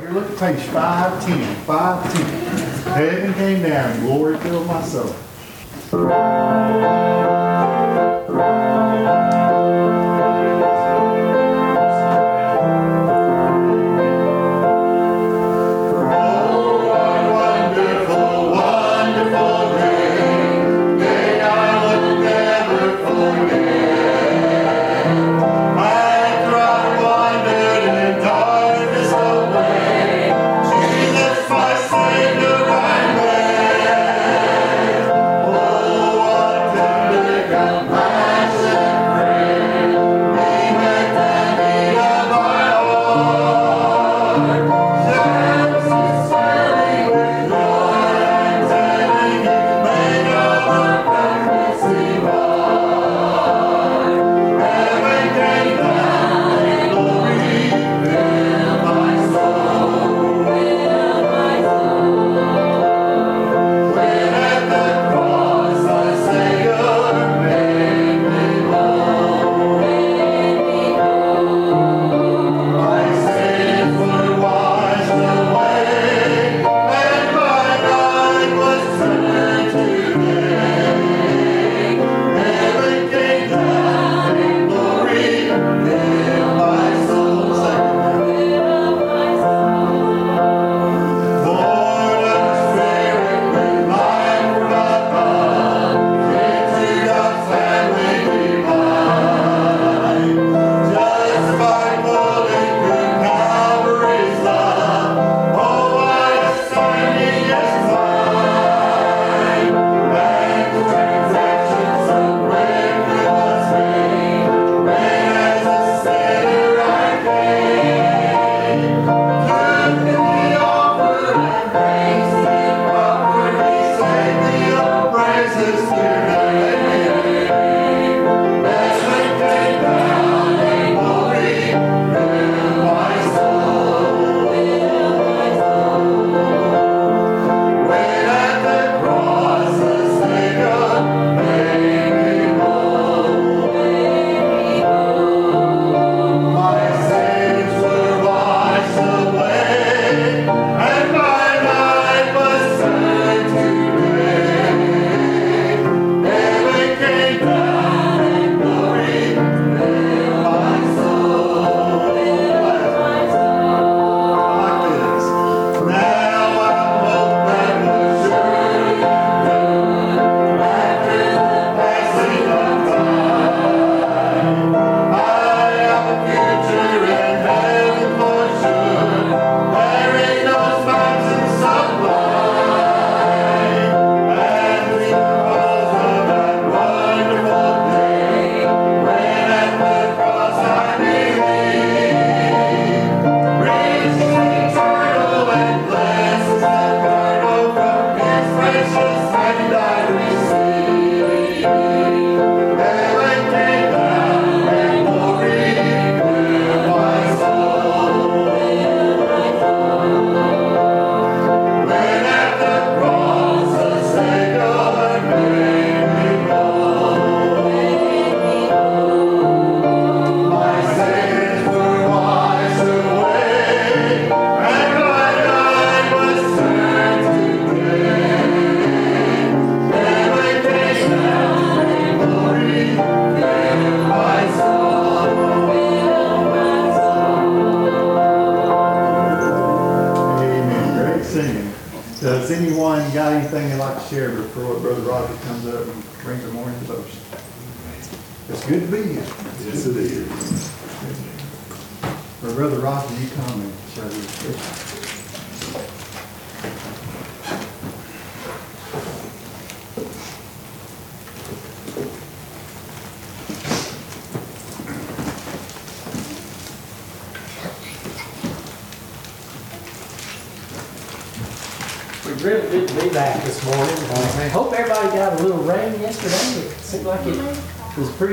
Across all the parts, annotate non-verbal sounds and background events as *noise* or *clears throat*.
here, look at page 510. 510. Heaven came down, glory filled my soul.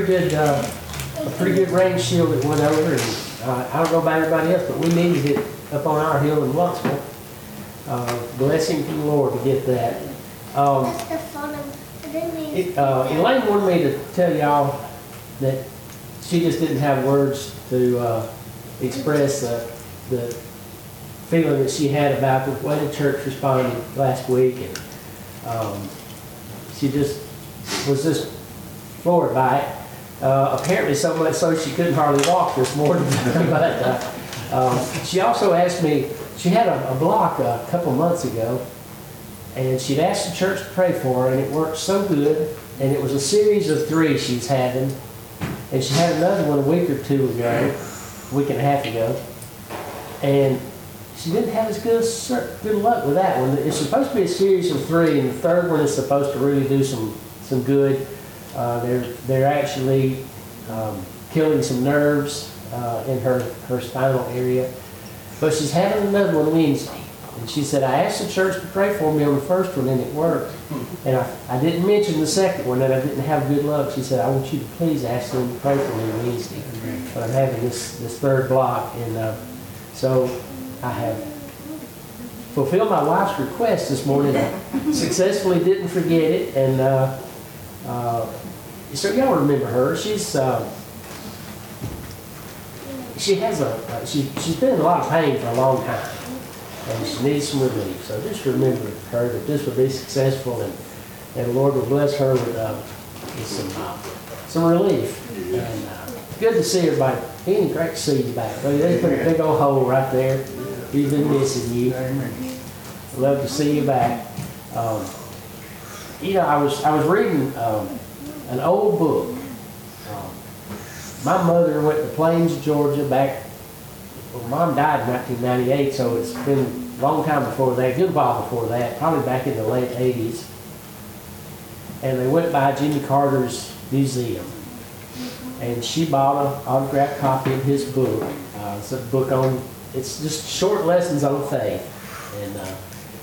good, uh, a pretty good rain shield that went over. And uh, I don't know about everybody else, but we needed it up on our hill in Watsonville. Uh, blessing from the Lord to get that. Um, it, uh, Elaine wanted me to tell y'all that she just didn't have words to uh, express the, the feeling that she had about the way the church responded last week. And um, she just was just floored by it. Uh, apparently, so much so she couldn't hardly walk this morning. *laughs* but uh, um, she also asked me. She had a, a block a couple months ago, and she'd asked the church to pray for her, and it worked so good. And it was a series of three she's having, and she had another one a week or two ago, a week and a half ago, and she didn't have as good good luck with that one. It's supposed to be a series of three, and the third one is supposed to really do some some good. Uh, they're they're actually um, killing some nerves uh, in her her spinal area, but she's having another one Wednesday. And she said, I asked the church to pray for me on the first one, and it worked. And I, I didn't mention the second one, that I didn't have good luck. She said, I want you to please ask them to pray for me Wednesday. But I'm having this, this third block, and uh, so I have fulfilled my wife's request this morning. I *laughs* successfully didn't forget it, and uh, uh, so y'all remember her. She's uh, she has a uh, she she's been in a lot of pain for a long time, and she needs some relief. So just remember her that this will be successful, and and the Lord will bless her with, uh, with some uh, some relief. And uh, good to see everybody. Ian, great to see you back. They put a big old hole right there. We've been missing you. Love to see you back. Um, you know, I was I was reading um, an old book. My mother went to Plains, Georgia, back. Well, mom died in 1998, so it's been a long time before that, good while before that, probably back in the late 80s. And they went by Jimmy Carter's museum, and she bought an autographed copy of his book. Uh, it's a book on. It's just short lessons on faith, and uh,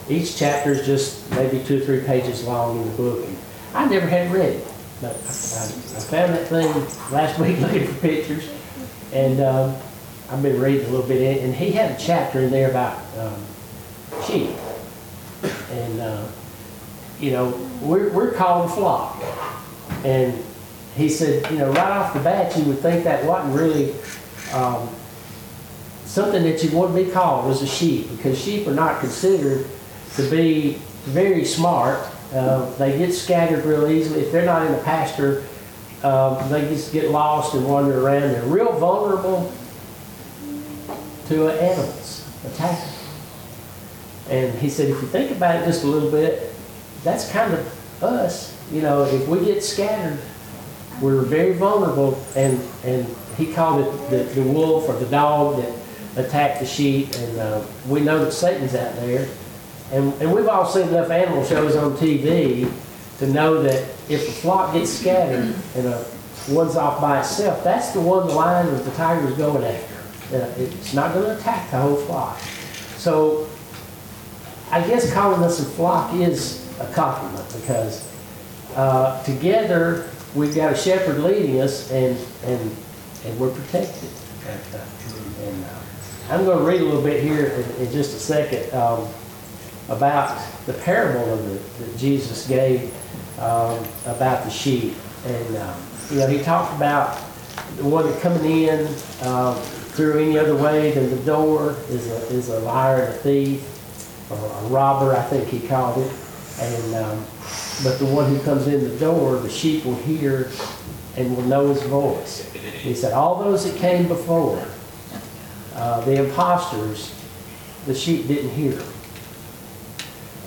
each chapter is just maybe two or three pages long in the book. And I never had read it, I, I, found that thing last week *laughs* looking for pictures, and um, I've been reading a little bit. In, and he had a chapter in there about um, sheep, and uh, you know we're we're called a flock, and he said you know right off the bat you would think that wasn't really. Um, something that you to be called was a sheep because sheep are not considered to be very smart. Uh, they get scattered real easily. If they're not in a pasture, um, they just get lost and wander around. They're real vulnerable to uh, animals, attack. And he said, if you think about it just a little bit, that's kind of us. You know, if we get scattered, we're very vulnerable. And, and he called it the, the wolf or the dog that attacked the sheep, and uh, we know that Satan's out there. And, and we've all seen enough animal shows on TV to know that if the flock gets scattered and uh, one's off by itself, that's the one the lion or the tiger is going after. Uh, it's not going to attack the whole flock. So I guess calling us a flock is a compliment because uh, together we've got a shepherd leading us and, and, and we're protected. And, uh, uh, I'm going to read a little bit here in, in just a second um, about the parable of the, that Jesus gave um, about the sheep. And, um, you know, he talked about the one that coming in uh, through any other way than the door is a, is a liar and a thief, or a robber, I think he called it. And, um, but the one who comes in the door, the sheep will hear and will know his voice. He said, all those that came before, uh, the imposters, the sheep didn't hear.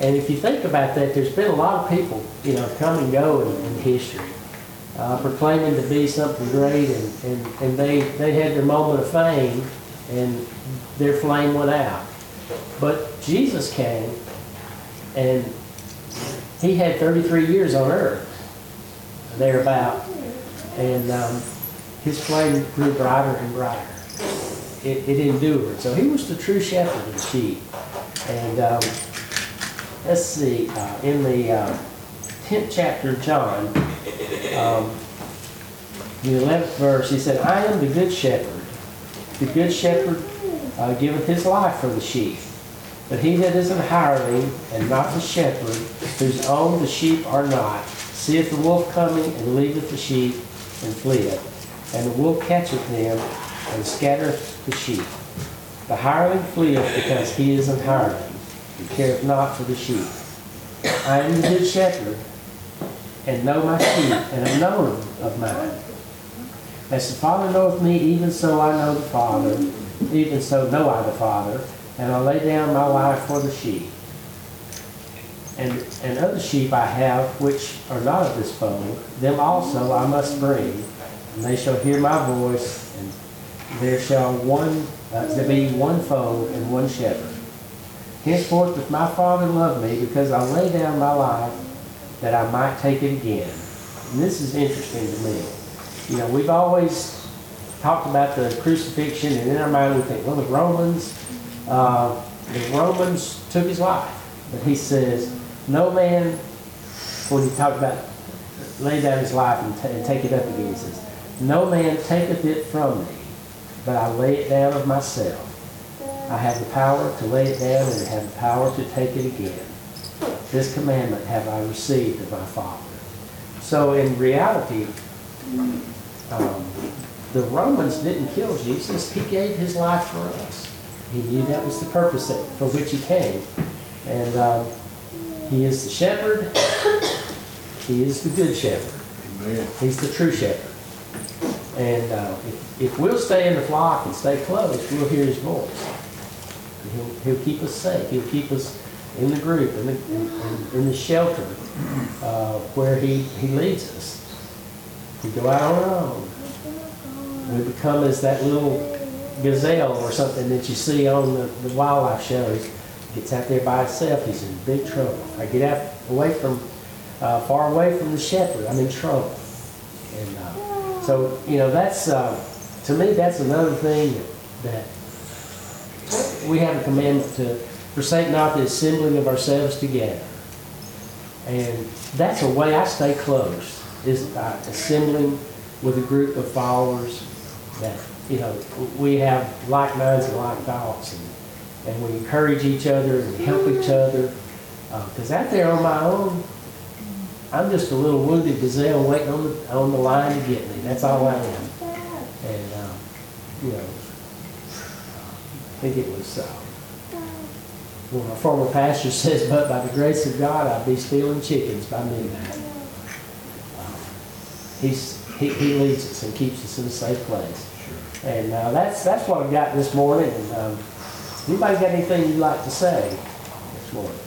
And if you think about that, there's been a lot of people, you know, come and go in, in history, uh, proclaiming to be something great, and, and, and they, they had their moment of fame, and their flame went out. But Jesus came, and he had 33 years on earth, thereabout, and um, his flame grew brighter and brighter it, it endured. So he was the true shepherd of the sheep. And um, let's see, uh, in the uh, 10th chapter of John, um, the 11th verse, he said, I am the good shepherd. The good shepherd uh, giveth his life for the sheep. But he that is an hireling and not the shepherd, whose own the sheep are not, seeth the wolf coming and leaveth the sheep and fleeth. And the wolf catcheth them and scattereth the sheep. The hireling fleeth because he is an hireling, and careth not for the sheep. I am the good shepherd, and know my sheep, and am known of mine. As the Father knoweth me, even so I know the Father, even so know I the Father, and I lay down my life for the sheep. And, and other sheep I have which are not of this fold, them also I must bring, and they shall hear my voice, and there shall one, uh, there be one fold and one shepherd. Henceforth doth my Father love me, because I lay down my life that I might take it again. And this is interesting to me. You know, we've always talked about the crucifixion, and in our mind we think, well, the Romans, uh, the Romans took his life. But he says, no man, when he talked about lay down his life and, ta- and take it up again, he says, no man taketh it from me, but I lay it down of myself. I have the power to lay it down and I have the power to take it again. This commandment have I received of my Father. So in reality, um, the Romans didn't kill Jesus. He gave his life for us. He knew that was the purpose that, for which he came. And um, he is the shepherd. He is the good shepherd. Amen. He's the true shepherd. And uh, if, if we'll stay in the flock and stay close, we'll hear his voice. He'll, he'll keep us safe. He'll keep us in the group, in the, in, in- in the shelter uh, where he, he leads us. We go out on our own. We become as that little gazelle or something that you see on the, the wildlife shows. Gets out there by itself, he's in big trouble. I get out away from, uh, far away from the shepherd, I'm in trouble. And uh, so, you know, that's, uh, to me, that's another thing that, that we have a commandment to forsake not the assembling of ourselves together. And that's a way I stay close, is by assembling with a group of followers that, you know, we have like minds and like thoughts, and, and we encourage each other and help each other. Because out there on my own, I'm just a little wounded gazelle waiting on the, on the line to get me. That's all I am. And, um, you know, think it was, uh, well, my former pastor *laughs* says, but by the grace of God, I'd be stealing chickens by midnight. Uh, He's, he, he leads us and keeps us in a safe place. And uh, that's, that's what I've got this morning. And um, anybody got anything you'd like to say this morning?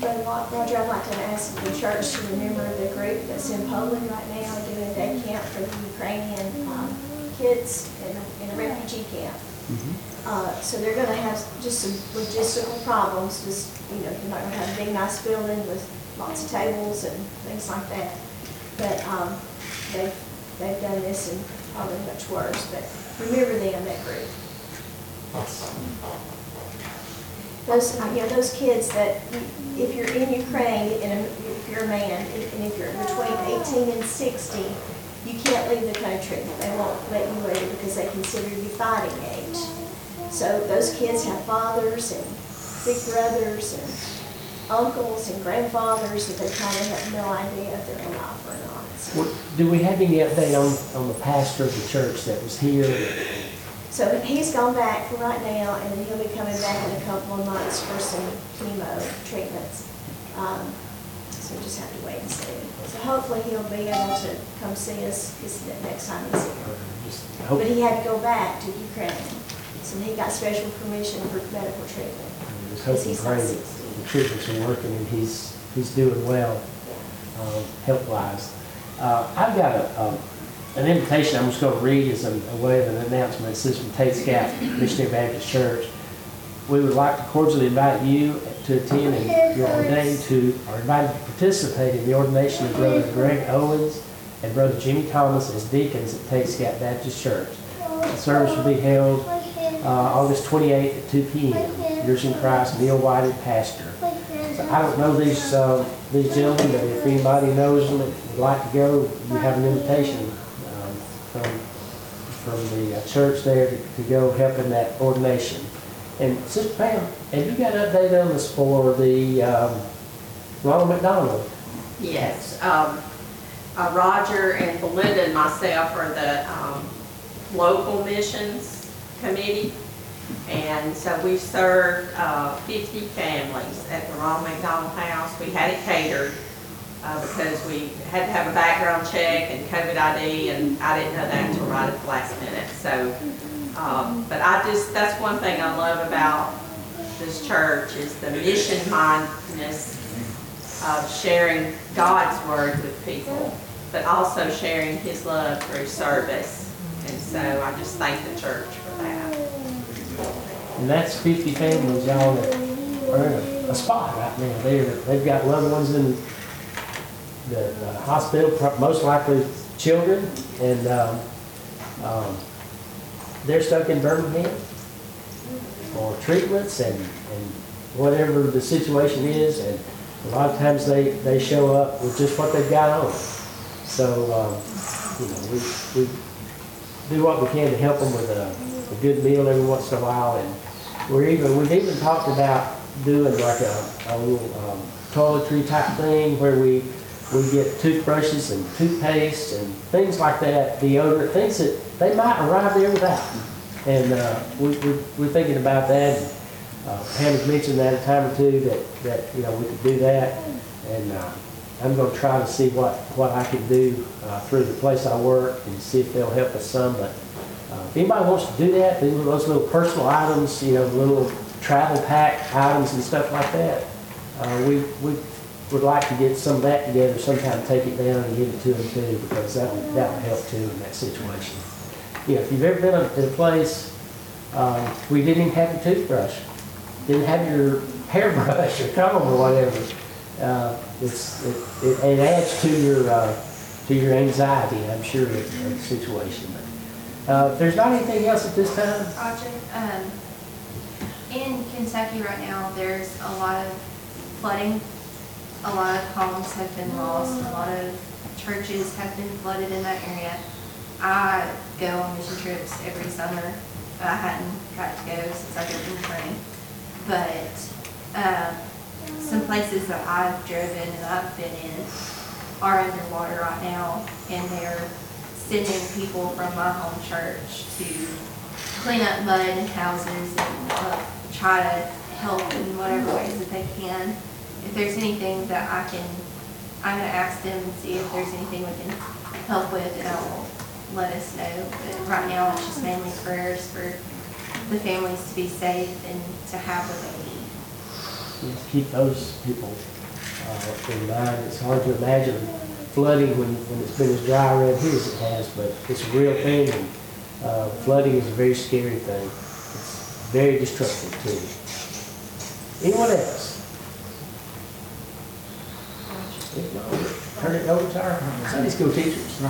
Brother Roger, I'd like to ask the church to remember the group that's in Poland right now doing a day camp for the Ukrainian um, kids in a- in a refugee camp. Uh, So they're gonna have just some logistical problems, just, you know, you're not gonna have a big nice building with lots of tables and things like that. But um, they've, they've done this and probably much worse, but remember them, that group. Those, uh, you know, those kids that, if you're in Ukraine, and if you're a man, and if you're between eighteen and sixty, you can't leave the country. They won't let you leave because they consider you fighting age. So those kids have fathers and big brothers and uncles and grandfathers that they kind of have no idea if they're alive or not. So- What- Do we have any update on, on the pastor of the church that was here? So he's gone back for right now, and then he'll be coming back in a couple of months for some chemo treatments. Um, So we just have to wait and see. So hopefully he'll be able to come see us this, the next time he's here. Just hope- But he had to go back to Ukraine, so he got special permission for medical treatment. Just hope and He's pray not that 60. the treatments are working and he's, he's doing well, uh, health-wise. Uh, I've got a, um, an invitation I'm just gonna read as a, a way of an announcement. It says from Tate Scout Missionary Baptist Church. We would like to cordially invite you to attend and you're ordained to, are invited to participate in the ordination of Brother Greg Owens and Brother Jimmy Thomas as deacons at Tate Scout Baptist Church. The service will be held uh, August 28th at 2 p.m. Yours in Christ, Neil Whited, pastor. So I don't know these, uh, these gentlemen, but if anybody knows them and would like to go, you have an invitation um, from, from the uh, church there to to go help in that ordination. And Sister Pam, have you got an update on this for the um, Ronald McDonald? Yes, um, uh, Roger and Belinda and myself are the, um, local missions committee. And so we served uh, 50 families at the Ronald McDonald House. We had it catered uh, because we had to have a background check and COVID ID, and I didn't know that until right at the last minute. So, um, but I just, that's one thing I love about this church is the mission mindedness of sharing God's word with people, but also sharing his love through service. And so I just thank the church for that. And that's fifty families, y'all, that are in a, a spot right now. They're, they've got loved ones in the, the hospital, most likely children, and, um, um, they're stuck in Birmingham for treatments and, and whatever the situation is, and a lot of times they, they show up with just what they've got on. So, um, you know, we, we do what we can to help them with a, a good meal every once in a while, and we're even, we've even talked about doing like a, a little um, toiletry type thing where we, we get toothbrushes and toothpaste and things like that, deodorant, things that they might arrive there without. And, uh, we, we, we're thinking about that, uh, Pam has mentioned that a time or two, that, that, you know, we could do that. And, uh, I'm gonna try to see what, what I can do, uh, through the place I work and see if they'll help us some, but, uh, if anybody wants to do that, those little personal items, you know, little travel pack items and stuff like that, uh, we, we would like to get some of that together sometime, take it down and give it to them too, because that would, that would help too in that situation. You know, if you've ever been to a place, um, we didn't even have a toothbrush, didn't have your hairbrush or comb or whatever, uh, it's, it, it it adds to your, uh, to your anxiety, I'm sure, in the situation. Uh, if there's not anything else at this time, Roger, um, in Kentucky right now, there's a lot of flooding. A lot of homes have been lost, a lot of churches have been flooded in that area. I go on mission trips every summer. But I hadn't got to go since I've been in training. But, um, some places that I've driven and I've been in are underwater right now, and they're sending people from my home church to clean up mud in houses and uh, try to help in whatever ways that they can. If there's anything that I can, I'm gonna ask them and see if there's anything we can help with, and I will let us know. But right now, it's just mainly prayers for the families to be safe and to have what they need. Just keep those people uh, in mind. It's hard to imagine flooding when, when it's been as dry around here as it has, but it's a real thing, and uh, flooding is a very scary thing. It's very destructive too. Anyone else? If not, turn it over to our Sunday school teachers.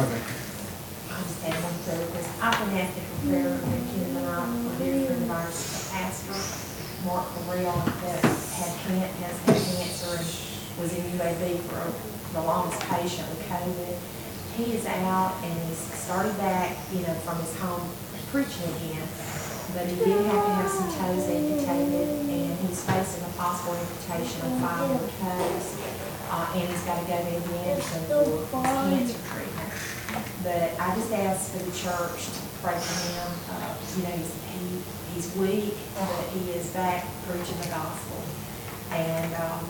Prayer, because I've been asking for prayer for Kim and I, for a of ours, pastor, Mark Burrell, that had can, has had cancer and was in UAB for the longest patient with COVID. He is out and he's started back, you know, from his home preaching again. But he did have to have some toes amputated and he's facing a possible amputation on five toes. Uh, and he's gotta go to Indiana for cancer treatment. But I just ask for the church to pray for him. Uh, you know, he's, he, he's weak, but he is back preaching the gospel. And, um,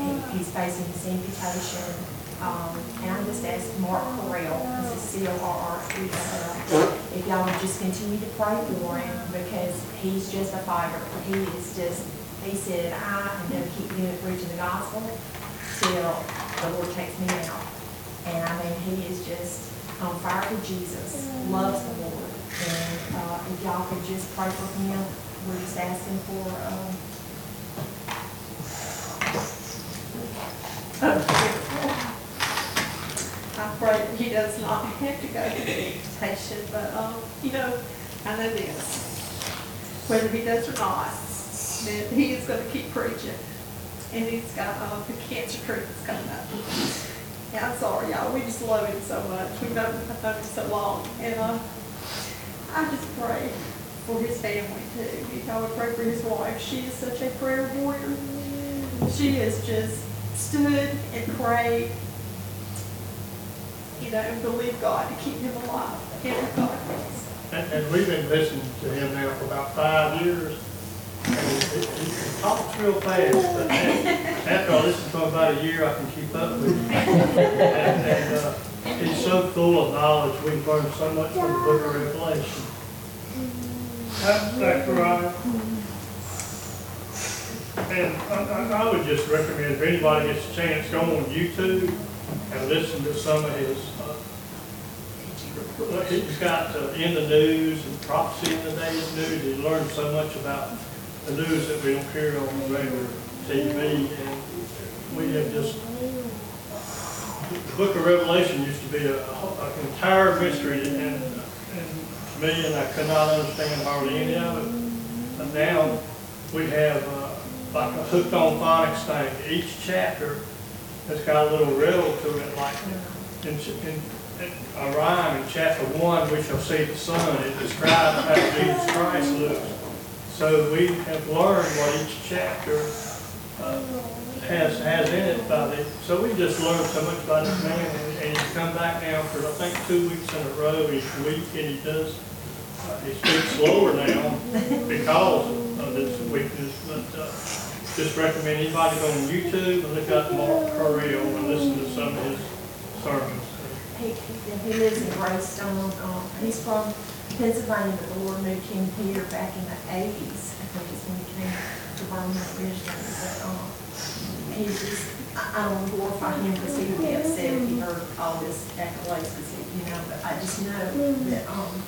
he, he's facing his amputation. Um, and I'm just asking Mark Correll, this is C O R R E L if y'all would just continue to pray for him because he's just a fighter. He is just, he said, I am gonna keep doing it preaching the gospel till the Lord takes me out. And I mean, he is just on fire for Jesus, loves the Lord. And, uh, if y'all could just pray for him, we're just asking for, um, I pray that he does not *laughs* have to go to the but, um, you know, I know this. Whether he does or not, that he is gonna keep preaching. And he's got, um, the cancer treatment's coming up. I'm sorry, y'all, we just love him so much. We've known, him so long. And, um, I just pray for his family too. You know, I pray for his wife, she is such a prayer warrior. She has just stood and prayed you know, and believe God to keep him alive. And, and we've been listening to him now for about five years. And he, he he talks real fast, but after I listen to him about a year, I can keep up with him. And, and, uh, he's so full of knowledge, we've learned so much from the book of Revelation. That's right. And I, I, I would just recommend, if anybody gets a chance, go on YouTube and listen to some of his, uh, he's got uh, in the news and prophecy in the day's news. He learned so much about the news that we don't hear on the regular TV. And we have just, the book of Revelation used to be a, a- an entire mystery and, and to me, and I could not understand hardly any of it. But now, we have, uh, like a hooked on phonics thing, each chapter has got a little riddle to it, like in, in, in a rhyme in chapter one, we shall see the sun, it describes how Jesus Christ looks. So we have learned what each chapter, uh, has, has in it by the, so we just learned so much about this man, and, and he's come back now for, I think, two weeks in a row, each week, and he does, uh, he speaks slower now because of this weakness, but, uh, just recommend anybody go on YouTube and look up Mark Carrillo and listen to some of his sermons. He, he he lives in Greystone, um, he's from Pennsylvania, but the Lord moved him here back in the eighties, I think is when he came to Birmingham originally, but, um, he just, I, I don't glorify him because he would be upset if he heard all this accolades, you know, but I just know that, um,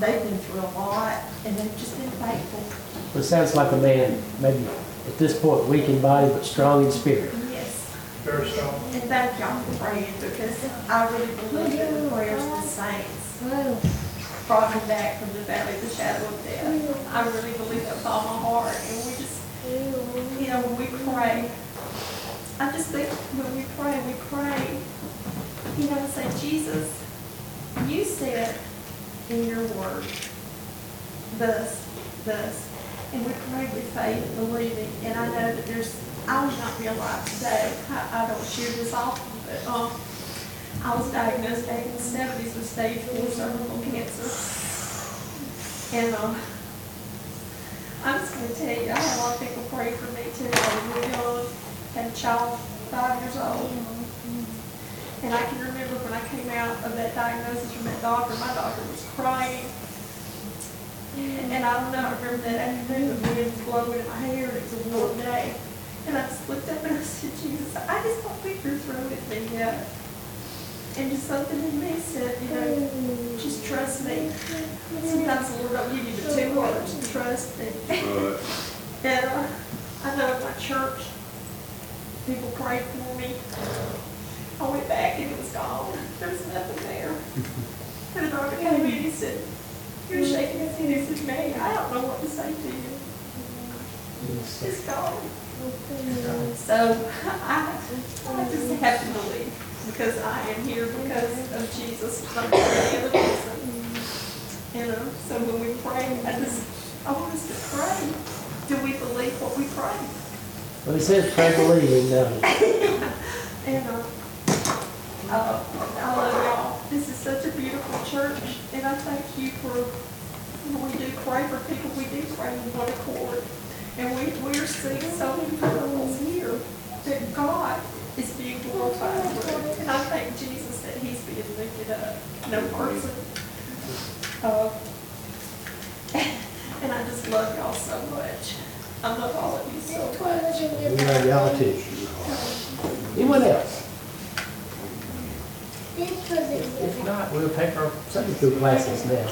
they've been through a lot, and they've just been faithful. Well, It sounds like a man, maybe at this point, weak in body, but strong in spirit. Yes. Very strong. And thank y'all for praying, because I really believe that the prayers of the saints brought me back from the valley of the shadow of death. I really believe that with all my heart, and we just, you know, when we pray, I just think when we pray, we pray, you know, and say, Jesus, you said in your word, thus, thus, and we pray with faith, believing, and I know that there's, I would not be alive today, I, I don't share this often, but, um, I was diagnosed back in the seventies with stage four cervical cancer. And, um, I'm just gonna tell you, I had a lot of people pray for me too, I was young, had a child, five years old. And I can remember when I came out of that diagnosis from that doctor, my doctor was crying. And I don't know, I remember that afternoon, the wind blowing in my hair, it was a warm day. And I just looked up and I said, Jesus, I just don't think you're through with me yet. And just something in me said, you know, just trust me. Sometimes the Lord don't give you the two words, trust me. *laughs* And uh, I know at my church, people prayed for me. I went back and it was gone. There was nothing there. *laughs* And the doctor came in and he said, you're shaking his head. He said, May, I don't know what to say to you. It's gone. So *laughs* I, I just have to believe because I am here because of Jesus, not for any other reason. You know, so when we pray, I just, I want us to pray. Do we believe what we pray? Well, it says pray believing, doesn't it? And, uh, *laughs* uh, I love y'all. This is such a beautiful church, and I thank you for, when we do pray for people, we do pray in one accord. And we, we're seeing so many miracles here that God is being glorified through. And I thank Jesus that he's being lifted up, no person. Uh, And I just love y'all so much. I love all of you so much. We love y'all too. Anyone else? This was a If not, we'll take our Sunday school classes now.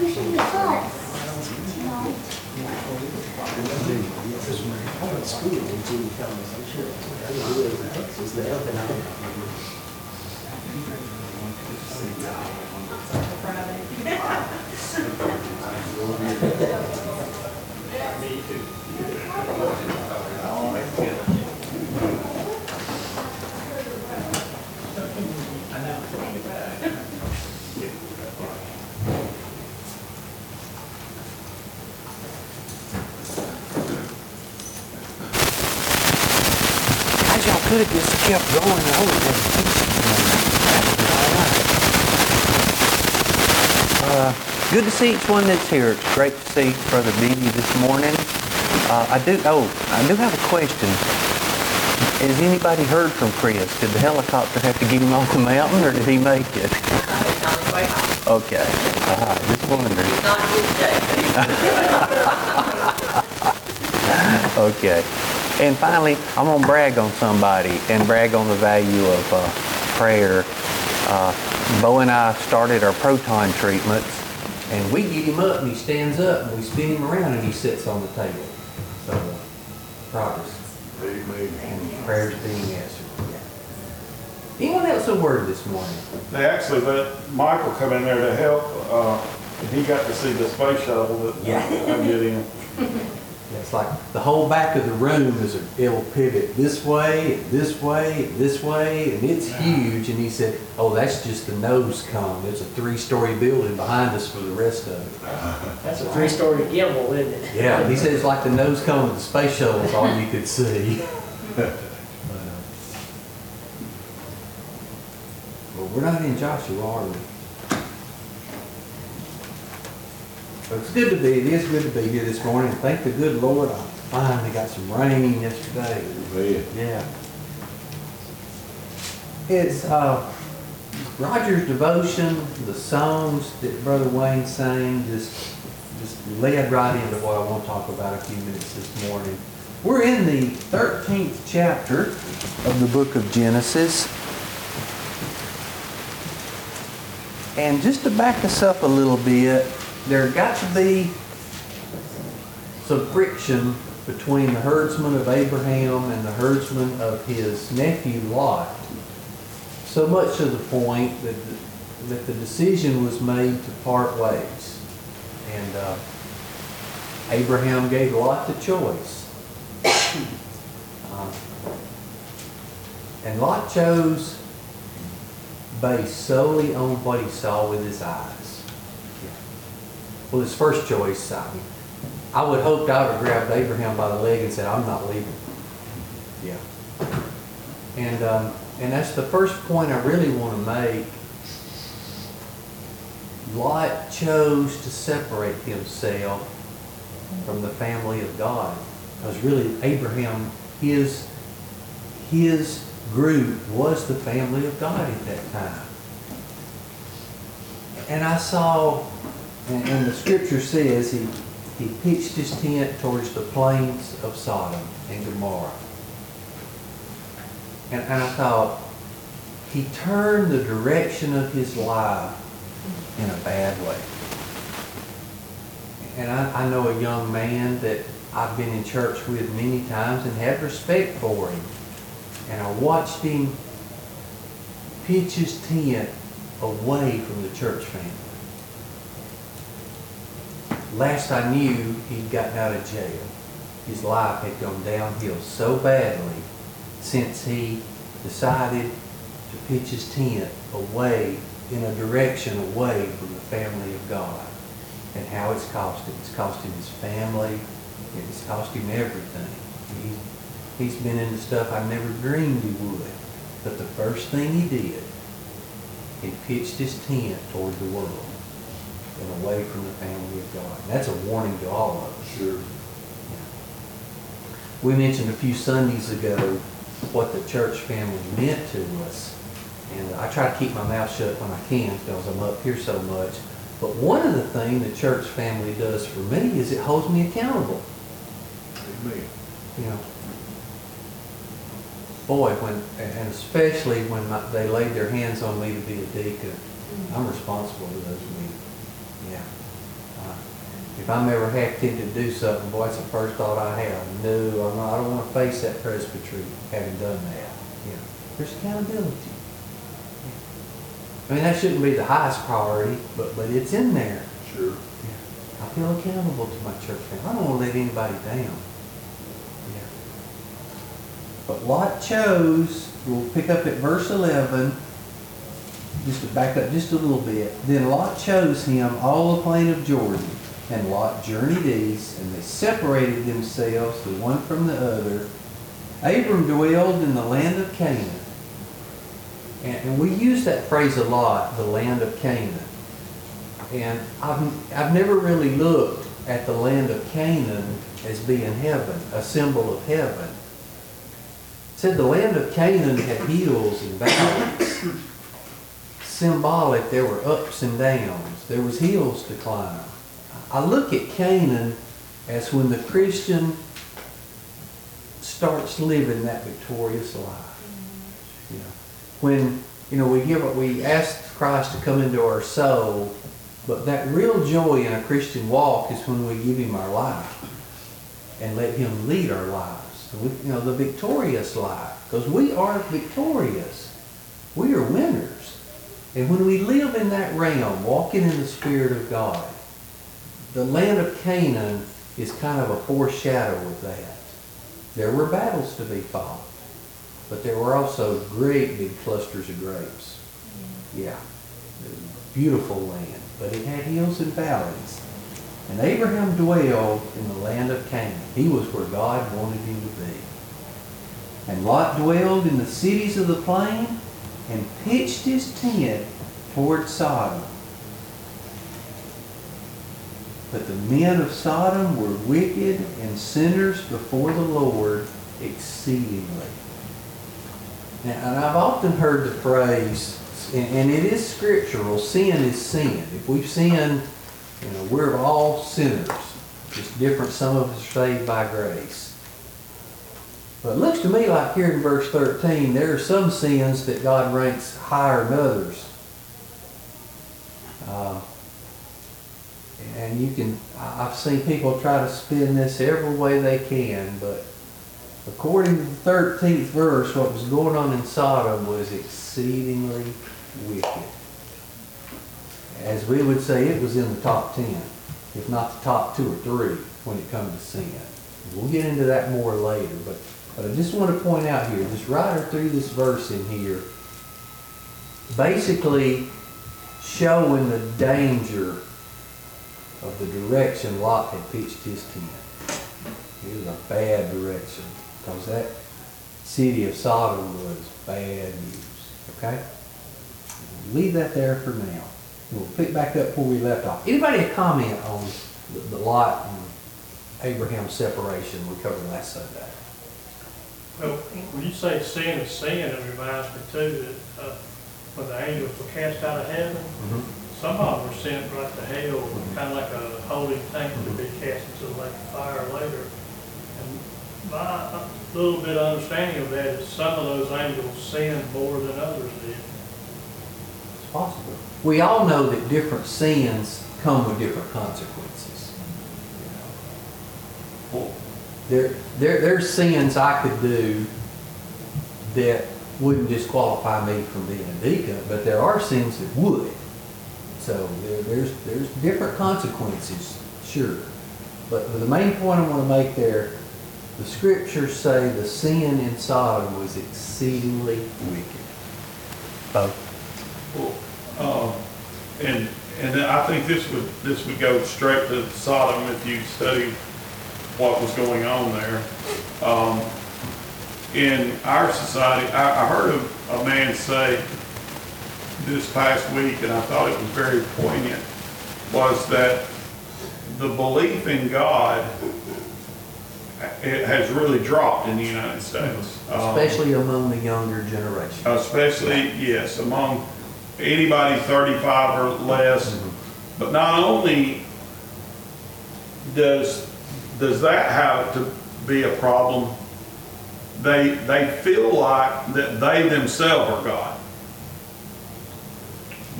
You should be caught. Me too. could have just kept going. I would have Uh, good to see each one that's here. It's great to see Brother Benny this morning. Uh, I do. Oh, I do have a question. Has anybody heard from Chris? Did the helicopter have to get him off the mountain, or did he make it? It's on his way home. Okay. All right. Just wondering. It's not his day, but he's *laughs* Okay. And finally, I'm gonna brag on somebody and brag on the value of uh, prayer. Uh, Bo and I started our proton treatments, And we get him up and he stands up and we spin him around and he sits on the table. So, uh, progress. And prayers being answered. Anyone else a word this morning? They actually let Michael come in there to help, uh, he got to see the space shuttle that Yeah. I get in. Yeah, *laughs* It's like the whole back of the room is a, it'll pivot this way, and this way, and this way, and it's huge. And he said, oh, that's just the nose cone. There's a three-story building behind us for the rest of it. *laughs* That's a three-story gimbal, isn't it? Yeah, he said it's like the nose cone of the space shuttle is all you could see. *laughs* Well, we're not in Joshua, are we? But it's good to be, it is good to be here this morning. Thank the good Lord, I finally got some rain yesterday. Yeah. It's, uh, Roger's devotion, the songs that Brother Wayne sang, just, just led right into what I want to talk about a few minutes this morning. We're in the 13th chapter of the book of Genesis. And just to back us up a little bit, there got to be some friction between the herdsman of Abraham and the herdsman of his nephew Lot. So much to the point that, that the decision was made to part ways. And uh, Abraham gave Lot the choice. Uh, and Lot chose based solely on what he saw with his eyes. Well, his first choice, I mean, I would hope I would have grabbed Abraham by the leg and said, I'm not leaving. Yeah. And, um, and that's the first point I really want to make. Lot chose to separate himself from the family of God. Because really, Abraham, his, his group was the family of God at that time. And I saw, and, and the scripture says he, he pitched his tent towards the plains of Sodom and Gomorrah. And, and I thought, he turned the direction of his life in a bad way. And I, I know a young man that I've been in church with many times and have respect for him. And I watched him pitch his tent away from the church family. Last I knew, he'd gotten out of jail. His life had gone downhill so badly since he decided to pitch his tent away in a direction away from the family of God. And how it's cost him. It's cost him his family. It's cost him everything. He, he's been into stuff I never dreamed he would. But the first thing he did, he pitched his tent toward the world and away from the family of God. And that's a warning to all of us. Sure. We mentioned a few Sundays ago what the church family meant to us. And I try to keep my mouth shut when I can because I'm up here so much. But one of the things the church family does for me is it holds me accountable. You know, boy, when, and especially when my- they laid their hands on me to be a deacon, I'm responsible for those meetings. If I'm ever half tempted to do something, boy, that's the first thought I have. No, I'm not, I don't want to face that presbytery having done that. Yeah. There's accountability. I mean, that shouldn't be the highest priority, but, but it's in there. Sure. Yeah. I feel accountable to my church family. I don't want to let anybody down. Yeah. But Lot chose, we'll pick up at verse 11, just to back up just a little bit. Then Lot chose him all the plain of Jordan, and Lot journeyed east, and they separated themselves the one from the other Abram dwelled in the land of Canaan. And, and we use that phrase a lot, the land of Canaan. And I've, I've never really looked at the land of Canaan as being heaven, a symbol of heaven. It said the land of Canaan had hills and valleys. Symbolic, there were ups and downs. There was hills to climb. I look at Canaan as when the Christian starts living that victorious life. You know, when you know we give we ask Christ to come into our soul, but that real joy in a Christian walk is when we give Him our life and let Him lead our lives. We, you know, the victorious life, because we are victorious. We are winners. And when we live in that realm, walking in the Spirit of God, the land of Canaan is kind of a foreshadow of that. There were battles to be fought, but there were also great big clusters of grapes. Yeah, it was a beautiful land, but it had hills and valleys. And Abraham dwelled in the land of Canaan. He was where God wanted him to be. And Lot dwelled in the cities of the plain and pitched his tent toward Sodom. But the men of Sodom were wicked and sinners before the Lord exceedingly. Now, and I've often heard the phrase, and, and it is scriptural, sin is sin. If we've sinned, you know, we're all sinners. Just different, some of us are saved by grace. But it looks to me like here in verse 13, there are some sins that God ranks higher than others. Uh, and you can, I've seen people try to spin this every way they can, but according to the 13th verse, what was going on in Sodom was exceedingly wicked. As we would say, it was in the top 10, if not the top two or three when it comes to sin. We'll get into that more later, but, but I just want to point out here, this writer through this verse in here, basically showing the danger of the direction Lot had pitched his tent. It was a bad direction because that city of Sodom was bad news. Okay? Leave that there for now. We'll pick back up where we left off. Anybody a comment on the, the Lot and Abraham separation we covered last Sunday? Well, when you say sin is sin, it reminds me too that, uh, when the angels were cast out of heaven, some of them were sent right to hell, kind of like a holding tank to be cast into the lake of fire later. And my little bit of understanding of that is some of those angels sinned more than others did. It's possible. We all know that different sins come with different consequences. There, there, there's sins I could do that wouldn't disqualify me from being a deacon, but there are sins that would. So there, there's, there's different consequences, sure. But, but the main point I want to make there, the scriptures say the sin in Sodom was exceedingly wicked. Both. Uh, And, and I think this would, this would go straight to Sodom if you study what was going on there. Um, In our society, I, I heard of a man say this past week, and I thought it was very poignant, was that the belief in God it has really dropped in the United States. Um, Especially among the younger generation. especially, yes, among anybody 35 or less. But not only does, does that have to be a problem, they, they feel like that they themselves are God.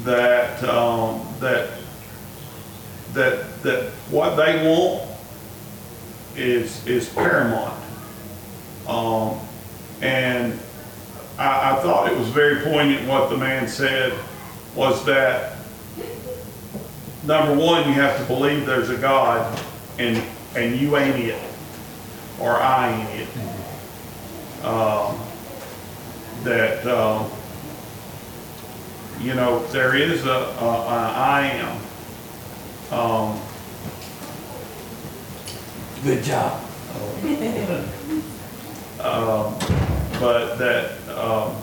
That, um, that, that, that what they want is, is paramount. Um, and I, I thought it was very poignant what the man said was that number one, you have to believe there's a God and, and you ain't it or I ain't it. Um, that, um, you know, there is a, a, a I am. Um, Good job. *laughs* um, but that, um,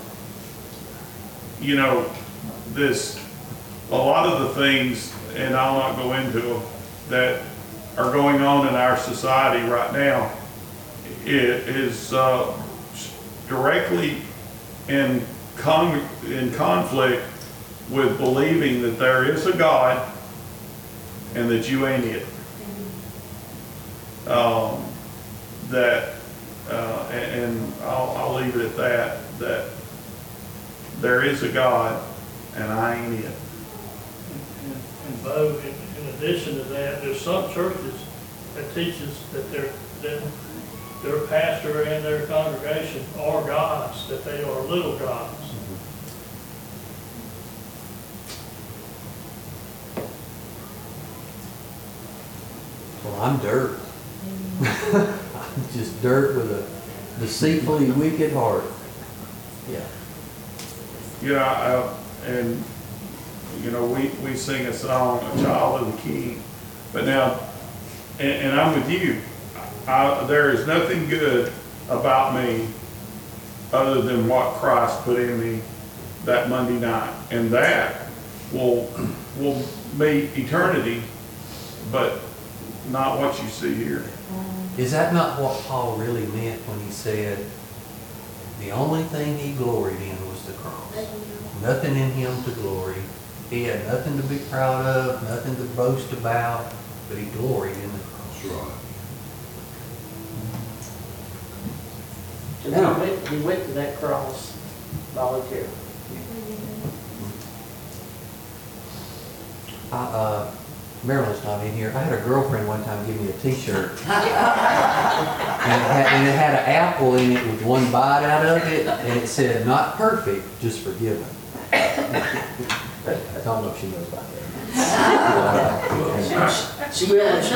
you know, this, a lot of the things, and I'll not go into them, that are going on in our society right now, is, uh, directly in con, in conflict with believing that there is a God and that you ain't it. Um, that, uh, and, I'll, I'll leave it at that, that there is a God and I ain't it. And and Bo, in, in addition to that, there's some churches that teaches that their, that their pastor and their congregation are gods, that they are little gods. Well, I'm dirt. I'm *laughs* just dirt with a deceitfully wicked heart. Yeah. Yeah, uh, and, you know, we, we sing a song, A Child of the King, but now, and, and I'm with you. I, there is nothing good about me other than what Christ put in me that Monday night. And that will, will be eternity, but not what you see here. Is that not what Paul really meant when he said, the only thing he gloried in was the cross? Nothing in him to glory. He had nothing to be proud of, nothing to boast about, but he gloried in the cross. And he went, he went to that cross voluntarily. I, uh, Marilyn's not in here. I had a girlfriend one time give me a T-shirt. *laughs* And it had, and it had an apple in it with one bite out of it, and it said, not perfect, just forgiven. I don't know if she knows about that. She will, when she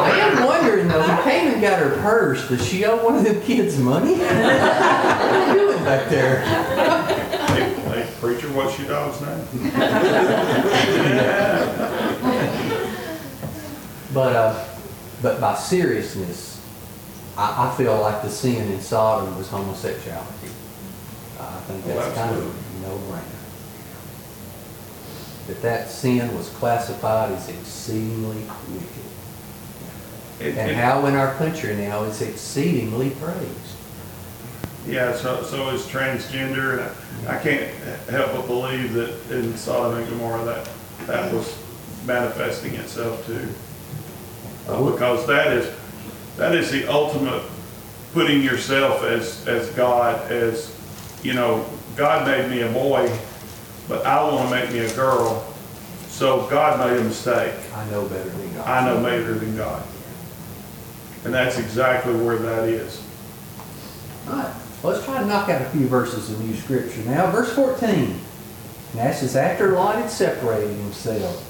I am wondering though, who came and got her purse, does she owe one of them kids money? What are you doing back there? Hey, hey, preacher, what's your dog's name? *laughs* But, uh, but by seriousness, I, I feel like the sin in Sodom was homosexuality. I think Oh, that's kind of a no-brainer. That that sin was classified as exceedingly wicked. It- And it- how in our country now it's exceedingly praised. Yeah, so, so is transgender, and I I can't help but believe that in Sodom and Gomorrah, that, that was manifesting itself too. Uh, Because that is, that is the ultimate, putting yourself as, as God, as, you know, God made me a boy, but I want to make me a girl, so God made a mistake. I know better than God. I know better than God. And that's exactly where that is. All right, let's try to knock out a few verses of new scripture now. Verse 14. And that's is after Lot had separated himself.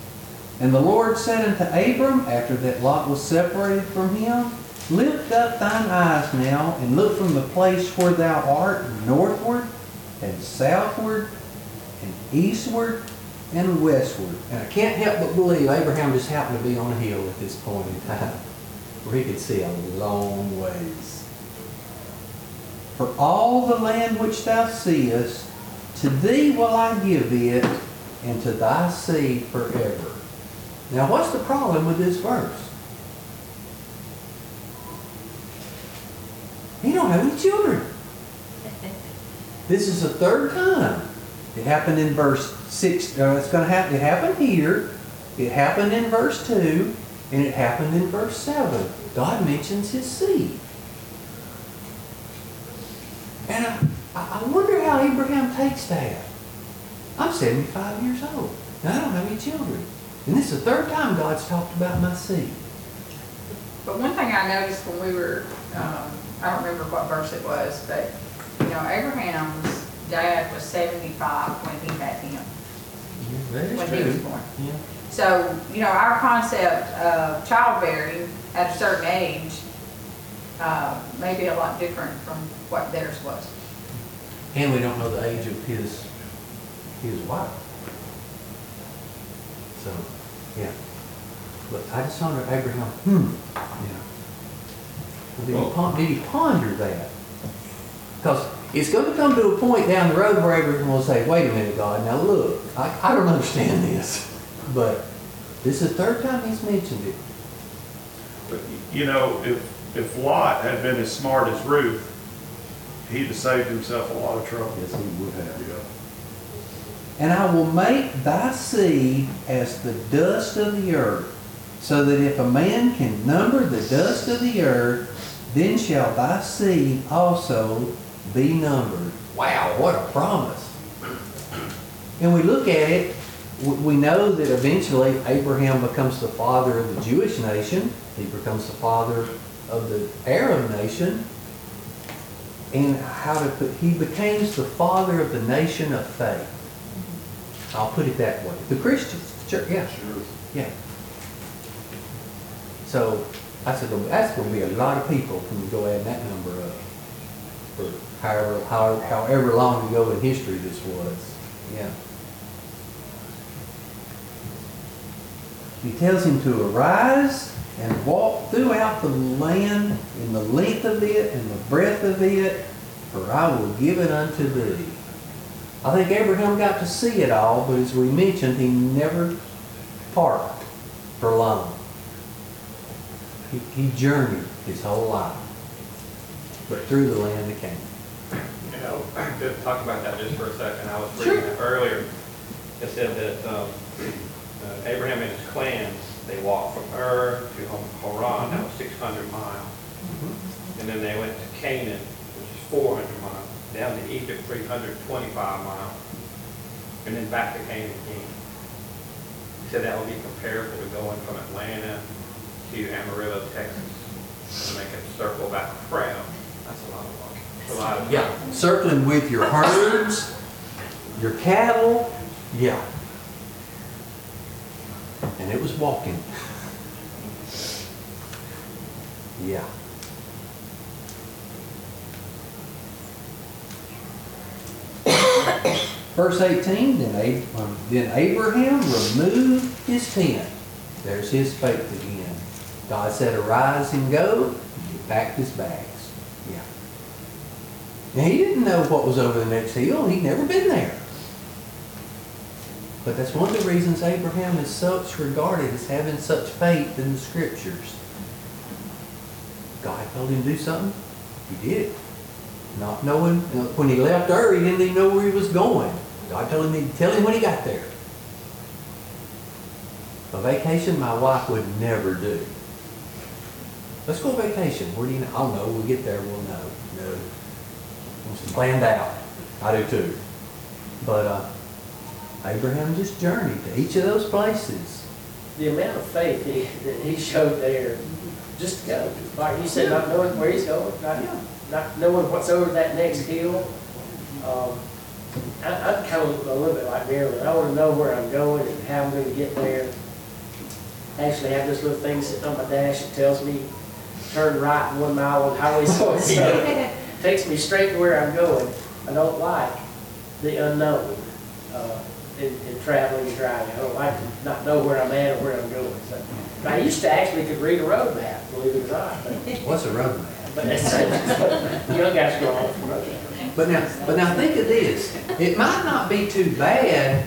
And the Lord said unto Abram, after that Lot was separated from him, Lift up thine eyes now, and look from the place where thou art northward, and southward, and eastward, and westward. And I can't help but believe Abraham just happened to be on a hill at this point in time, where he could see a long ways. For all the land which thou seest, to thee will I give it, and to thy seed forever. Now, what's the problem with this verse? He don't have any children. *laughs* This is the third time. It happened in verse six. Uh, it's going to happen. It happened here. It happened in verse two, and it happened in verse seven. God mentions His seed. And I, I wonder how Abraham takes that. I'm 75 years old, and I don't have any children. And this is the third time God's talked about my seed. But one thing I noticed when we were, um, I don't remember what verse it was, but, you know, Abraham's dad was seventy-five when he had him, That when he was born. Yeah. So, you know, our concept of childbearing at a certain age, uh, may be a lot different from what theirs was. And we don't know the age of his, his wife. So, yeah. But I just wonder, Abraham, hmm, yeah. Did he pon- did he ponder that? Because it's gonna come to a point down the road where Abraham will say, wait a minute, God, now look, I, I don't understand this. But this is the third time he's mentioned it. But, you know, if, if Lot had been as smart as Ruth, he'd have saved himself a lot of trouble. Yes, he would have. And I will make thy seed as the dust of the earth, so that if a man can number the dust of the earth, then shall thy seed also be numbered. Wow, what a promise. And we look at it, we we know that eventually Abraham becomes the father of the Jewish nation. He becomes the father of the Arab nation. And how to put, he becomes the father of the nation of faith. I'll put it that way. The Christians, the church, yeah. Yeah. So, that's gonna, that's gonna be a lot of people when you go add that number up. For however, however, however long ago in history this was, yeah. He tells him to arise and walk throughout the land in the length of it and the breadth of it, for I will give it unto thee. I think Abraham got to see it all, but as we mentioned, he never parked for long. He, he journeyed his whole life, but through the land of Canaan. You know, *clears throat* to talk about that just for a second, I was reading it earlier. It said that um, uh, Abraham and his clans, they walked from Ur to Haran, that was 600 miles. Mm-hmm. And then they went to Canaan, which is 400 miles, down to Egypt, 325 miles, and then back to Canaan again. He said that would be comparable to going from Atlanta to Amarillo, Texas, to make a circle back around. That's a lot of walking. That's a lot of. Yeah, circling with your herds, your cattle, yeah. And it was walking. Yeah. Verse 18, then um, then Abraham removed his tent. There's his faith again. God said, arise and go. He packed his bags. Yeah. Now, he didn't know what was over the next hill. He'd never been there. But that's one of the reasons Abraham is such regarded as having such faith in the scriptures. God told him to do something. He did it. Not knowing, when he left Ur, he didn't even know where he was going. God told him to tell him when he got there. A vacation my wife would never do. Let's go on vacation. Where do you know? I'll know. We'll get there. We'll know. No. It's planned out. I do too. But uh, Abraham just journeyed to each of those places. The amount of faith he, that he showed there, just to go. Like you said, not knowing where he's going, not, not knowing what's over that next hill. Um, I, I'm kind of a little bit like Marilyn. I want to know where I'm going and how I'm going to get there. I Actually have this little thing sitting on my dash that tells me, turn right one mile on highway so and so. Takes me straight to where I'm going. I don't like the unknown, uh, in, in traveling and driving. I don't like to not know where I'm at or where I'm going. So, I used to actually could read a road map, believe it or not, but, What's a road map? *laughs* but that's, young guys go off the road. But now, but now think of this. It might not be too bad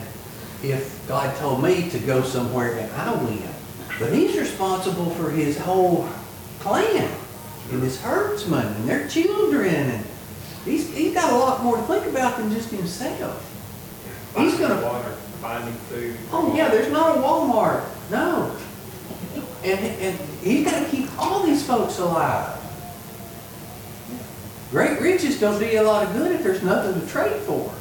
if God told me to go somewhere and I went. But he's responsible for his whole clan and his herdsmen and their children and he's, he's got a lot more to think about than just himself. He's Finding gonna, water, finding food. oh yeah, there's not a Walmart, no. And, and he's gotta keep all these folks alive. Great riches don't do you a lot of good if there's nothing to trade for.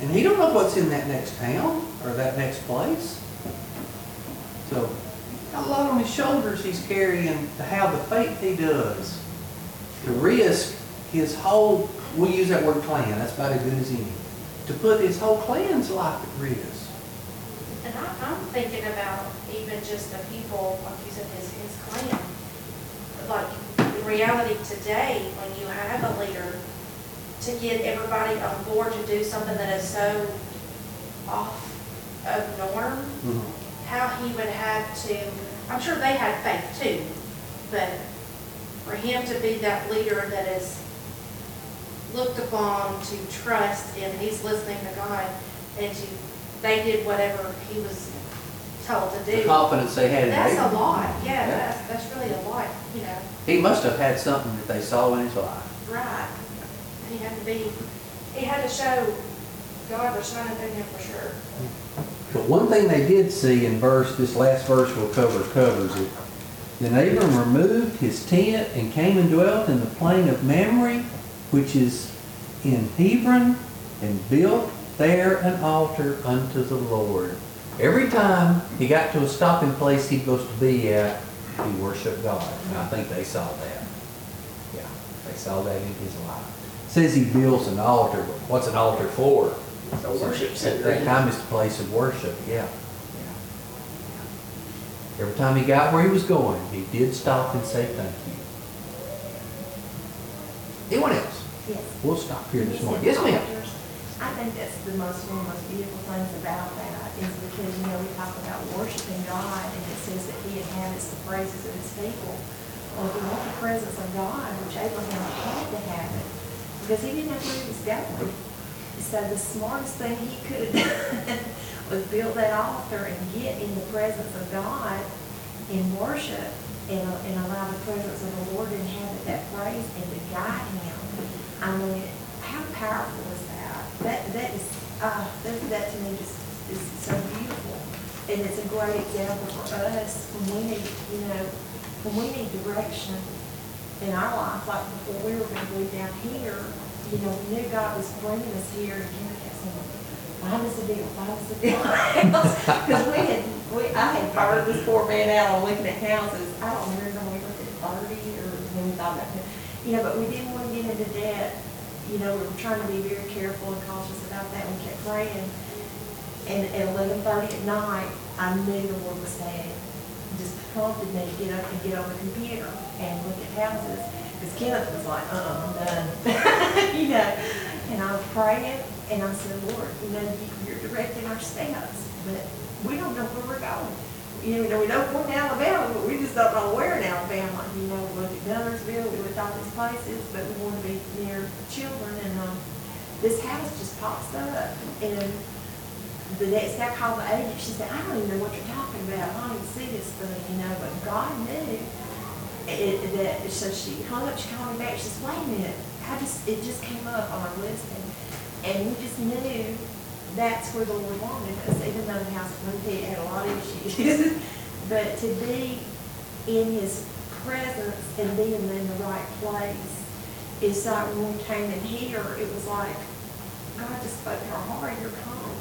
And he don't know what's in that next town or that next place. So, got a lot on his shoulders he's carrying to have the faith he does. To risk his whole, we use that word clan, that's about as good as any. To put his whole clan's life at risk. And I, I'm thinking about even just the people, like you said, his, his clan. Like, in reality today, when you have a leader, to get everybody on board to do something that is so off of norm, mm-hmm. how he would have to, I'm sure they had faith too, but for him to be that leader that is looked upon to trust and he's listening to God and to, they did whatever he was told to do. The do. confidence they had in That's a lot, yeah, Yeah. that's, that's really a lot, you know, He must have had something that they saw in his life. right. He had to be, he had to show God was shining through him for sure. But one thing they did see in verse, this last verse we'll cover, covers it. Then Abram removed his tent and came and dwelt in the plain of Mamre, which is in Hebron, and built there an altar unto the Lord. Every time he got to a stopping place he was to be at, he worshiped God. And I think they saw that. Yeah, they saw that in his life. Says he builds an altar, but what's an altar for? It's a worship At center. that time, it's a place of worship, yeah. yeah. Every time he got where he was going, he did stop and say thank you. Anyone else? Yes. We'll stop here this morning. Yes, ma'am. I think that's the most, one of the most beautiful things about that is because, you know, we talk about worshiping God and it says that he inhabits the praises of his people. Well, if we want the presence of God, which Abraham had to have it, because he didn't know where he was going. So the smartest thing he could have *laughs* done was build that altar and get in the presence of God in worship and, and allow the presence of the Lord to inhabit that praise and to guide him. I mean, how powerful is that? That, that is, uh, that, that to me just is so beautiful. And it's a great example for us when we need, you know, when we need direction in our life, like before we were gonna be down here, you know, we knew God was bringing us here and Ken kept saying, deal, find us a deal. Because we had, we, I had fired this poor man out on looking at houses. I don't remember when we looked at thirty or when we thought about it. Know, but we didn't want to get into debt. You know, we were trying to be very careful and cautious about that. We kept praying. And at eleven thirty at night, I knew the Lord was saying, just prompted me to get up and get on the computer and look at houses. Because Kenneth was like, uh-uh, I'm done. *laughs* You know, and I was praying and I said, Lord, you know, you- you're directing our steps, but we don't know where we're going. You know, we know we're in Alabama, but we just don't know where in Alabama. You know, we looked at All these places, but we want to be near children and, um, this house just pops up and the next day I called the agent, she said, I don't even know what you're talking about, I don't even see this thing, you know, but God knew. It, that, so she hung up, she called me back, she says, wait a minute, I just, it just came up on our listing. And we just knew that's where the Lord wanted us, even though the house of had a lot of issues. *laughs* But to be in his presence and being in the right place is like when we came in here, it was like, God just spoke to our heart, you're home.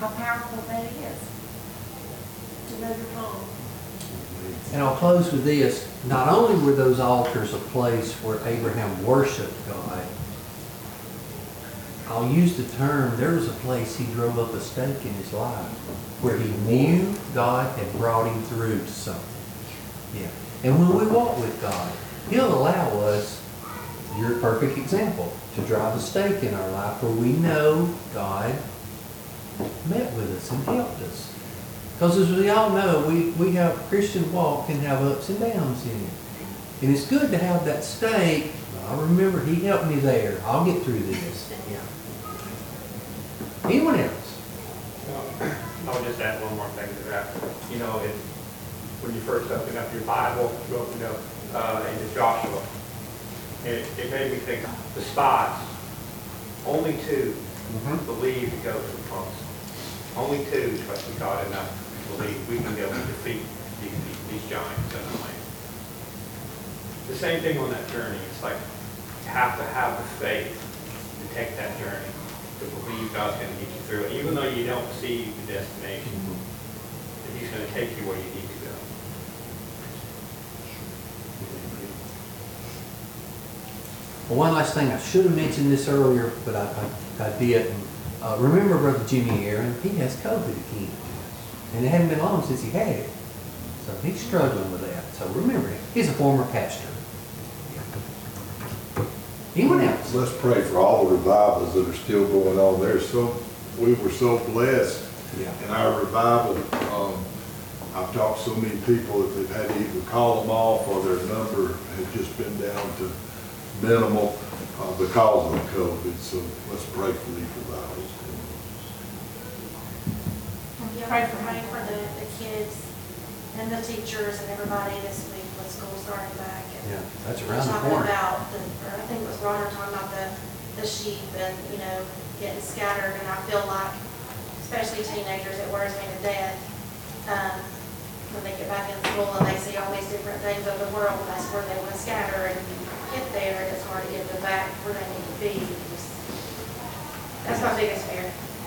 How powerful that is, to know you're home. And I'll close with this. Not only were those altars a place where Abraham worshiped God, I'll use the term, there was a place he drove up a stake in his life where he knew God had brought him through to something. Yeah. And when we walk with God, he'll allow us, you're a perfect example, to drive a stake in our life where we know God met with us and helped us. Because as we all know, we, we have, a Christian walk can have ups and downs in it. And it's good to have that stake. I remember he helped me there. I'll get through this. Yeah. Anyone else? I'll just add one more thing to that. You know, it, when you first opened up your Bible, you opened up, uh, into Joshua. It, it made me think, the spies, only two believed to go to the promised. Only two trusted God enough to believe we can go and defeat these, these giants in the land. The same thing on that journey. It's like, you have to have the faith to take that journey, to believe God's gonna get you through it, even though you don't see the destination. That He's gonna take you where you need to go. Well, one last thing, I should have mentioned this earlier, but I, I, I didn't. Uh, remember Brother Jimmy Aaron? He has COVID again. And it hadn't been long since he had it. So he's struggling with that. So remember him. He's a former pastor. Anyone else? Let's pray for all the revivals that are still going on. There's so, we were so blessed Yeah. in our revival. Um, I've talked to so many people that they've had to either call them off or their number has just been down to minimal uh, because of the COVID. So let's pray for these revivals. Pray for, pray for the, the kids and the teachers and everybody this week when school's starting back. And Yeah, that's around the Talking about, the or I think it was Ron talking about the, the sheep and, you know, getting scattered. And I feel like, especially teenagers, it worries me to death. um, When they get back in school and they see all these different things of the world, that's where they want to scatter and get there. It's hard to get them back where they need to be. Just- That's my biggest fear.